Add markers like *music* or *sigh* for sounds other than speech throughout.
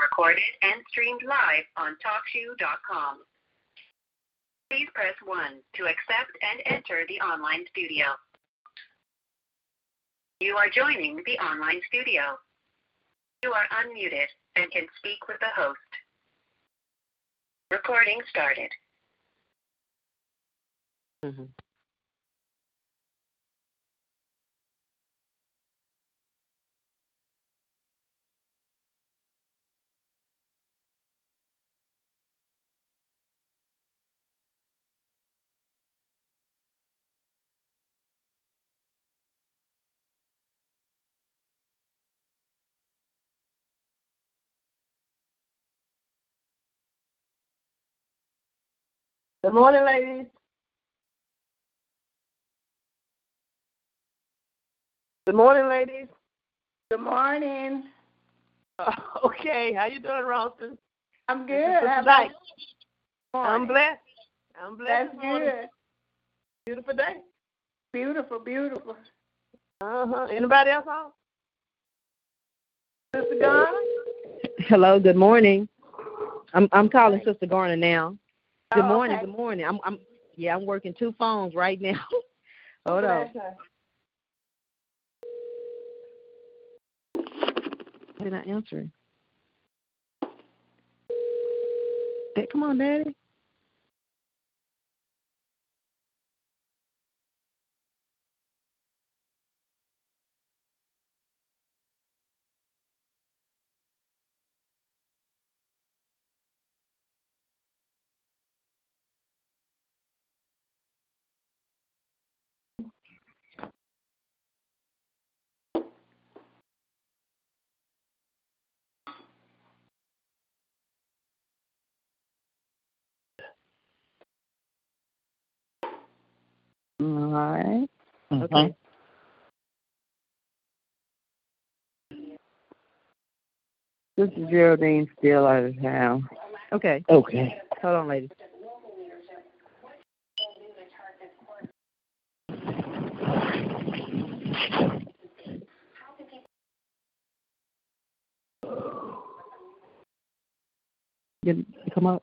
Recorded and streamed live on TalkShoe.com. Please press 1 to accept and enter the online studio. You are joining the online studio. You are unmuted and can speak with the host. Recording started. Mm-hmm. Good morning, ladies. Good morning, ladies. Good morning. Uh, *laughs* okay, how you doing, Ralston? I'm good. How about I'm blessed. I'm blessed. That's good. Beautiful day. Beautiful, beautiful. Uh huh. Anybody else on? Sister Garner. Hello. Good morning. I'm I'm calling Sister Garner now. Good Oh, morning. okay. Good morning. I'm I'm yeah. I'm working two phones right now. *laughs* Hold on. They're not answering. Hey, come on, Daddy. All right. Mm-hmm. Okay. This is Geraldine still out of town. Okay. Okay. Hold on, lady. Get, come up.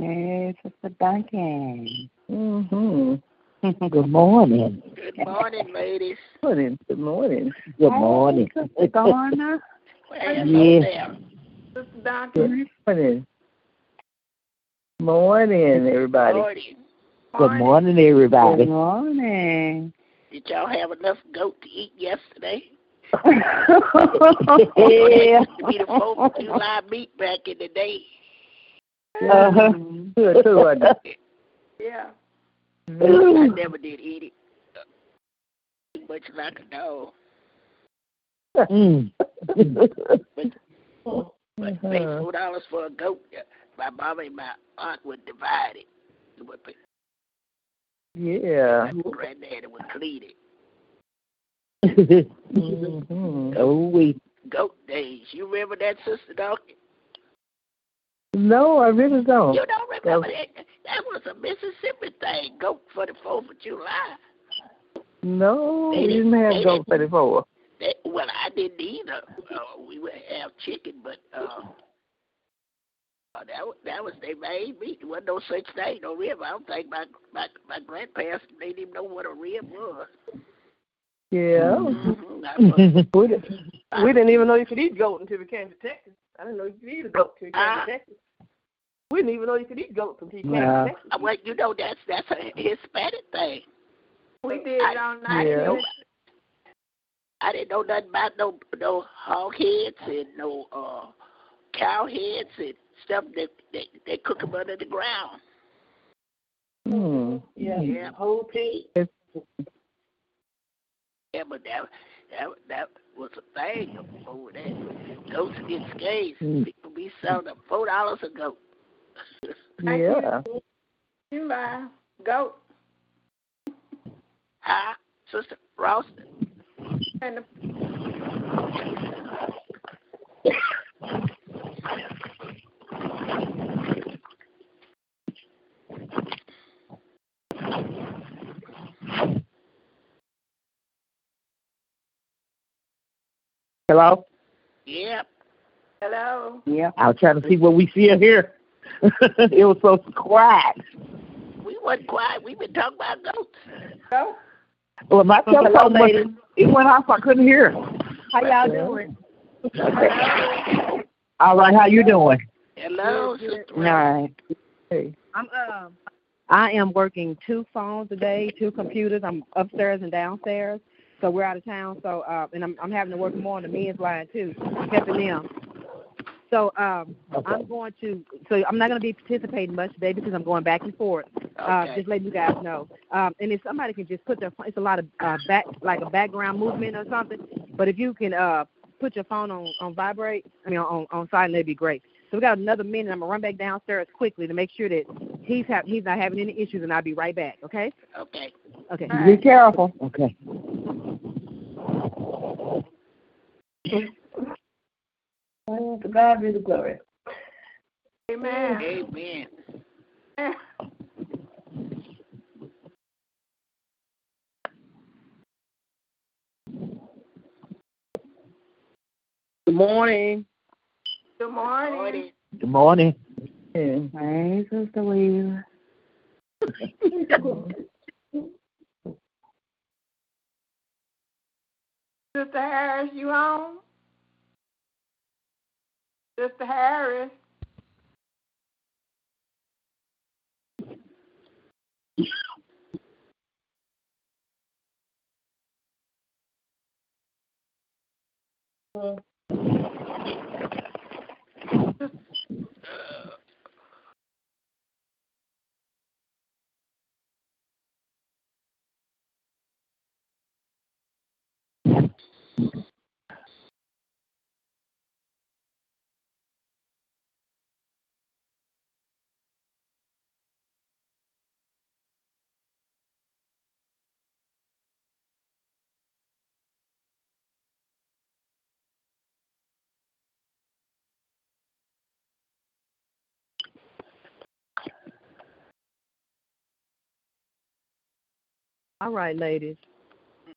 Yes, Sister Duncan. Mm-hmm. *laughs* Good morning. Good morning, ladies. Good Morning. Good morning. Good morning. Garner. Yeah. there. Sister Doctor. Good morning. Morning, everybody. Morning. Good morning, everybody. Good morning. Did y'all have enough goat to eat yesterday? *laughs* *laughs* yeah. To be the Fourth of July meat back in the day. Uh-huh. Good too, wasn't it? Yeah. I Mm. never did eat it. Too much like a dog. Mm. But pay Uh-huh. four dollars for a goat. My mama and my aunt would divide it. They would pay- Yeah. My granddaddy would clean it. Mhm. Oh, we. Goat days. You remember that, Sister Dawkins? No, I really don't. You don't remember that? That was a Mississippi thing. Goat for the Fourth of July. No, They we didn't didn't- have they goat didn't- 34. That, well, I didn't either. Uh, we would have chicken, but uh, uh, that that was they made meat. There wasn't no such thing, no rib. I don't think my my my grandparents they didn't even know what a rib was. Yeah. Mhm, *laughs* We didn't, we didn't even know you could eat goat until we came to Texas. I didn't know you could eat a goat until you came to Texas. We didn't even know you could eat goats until you came Yeah. to Texas. Well, you know that's that's a Hispanic thing. We did I- it all I night. didn't Yeah. know. I didn't know nothing about no no hog heads and no uh cow heads and stuff that they they cook them under the ground. Hmm. Yeah, yeah, Whole pig. yeah, but that that that was a thing over there. Goats get scales. Mm. People be selling them four dollars a goat. Yeah. You buy goat. Hi, Sister Ralston. And the, Hello? Yep. hello. Yeah. I'll try to see what we see here. *laughs* it was so quiet. We wasn't quiet. We been talking about goats. Go. Well, my Hello, telephone was, ladies. it went off. I couldn't hear. How y'all doing? All right. How you doing? Hello, Sister All Hey. I'm um I am working two phones a day, two computers. I'm upstairs and downstairs. So we're out of town. So uh and I'm I'm having to work more on the men's line too, helping them. So um I'm going to so I'm not gonna be participating much today because I'm going back and forth. Uh just letting you guys know. Um and if somebody can just put their phone it's a lot of uh back like a background movement or something. But if you can uh put your phone on, on vibrate, I mean on on silent, that'd be great. So we got another minute. I'm gonna run back downstairs quickly to make sure that he's have he's not having any issues, and I'll be right back. Okay? Okay. Okay. Be careful. Okay. To God be the glory. Amen. Amen. Good morning. Good morning. Good Morning. Good morning. Hey, Sister Weaver. Sister Harris, you on? Sister Harris. All right, ladies.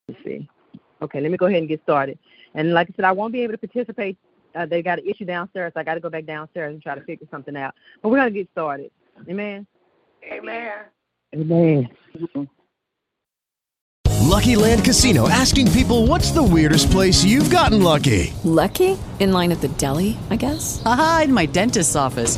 Let's see. Okay, let me go ahead and get started. And like I said, I won't be able to participate. Uh, they got an issue downstairs. So I got to go back downstairs and try to figure something out. But we're gonna get started. Amen. Amen. Amen. Lucky Land Casino asking people what's the weirdest place you've gotten lucky? Lucky? In line at the deli, I guess? Aha, in my dentist's office.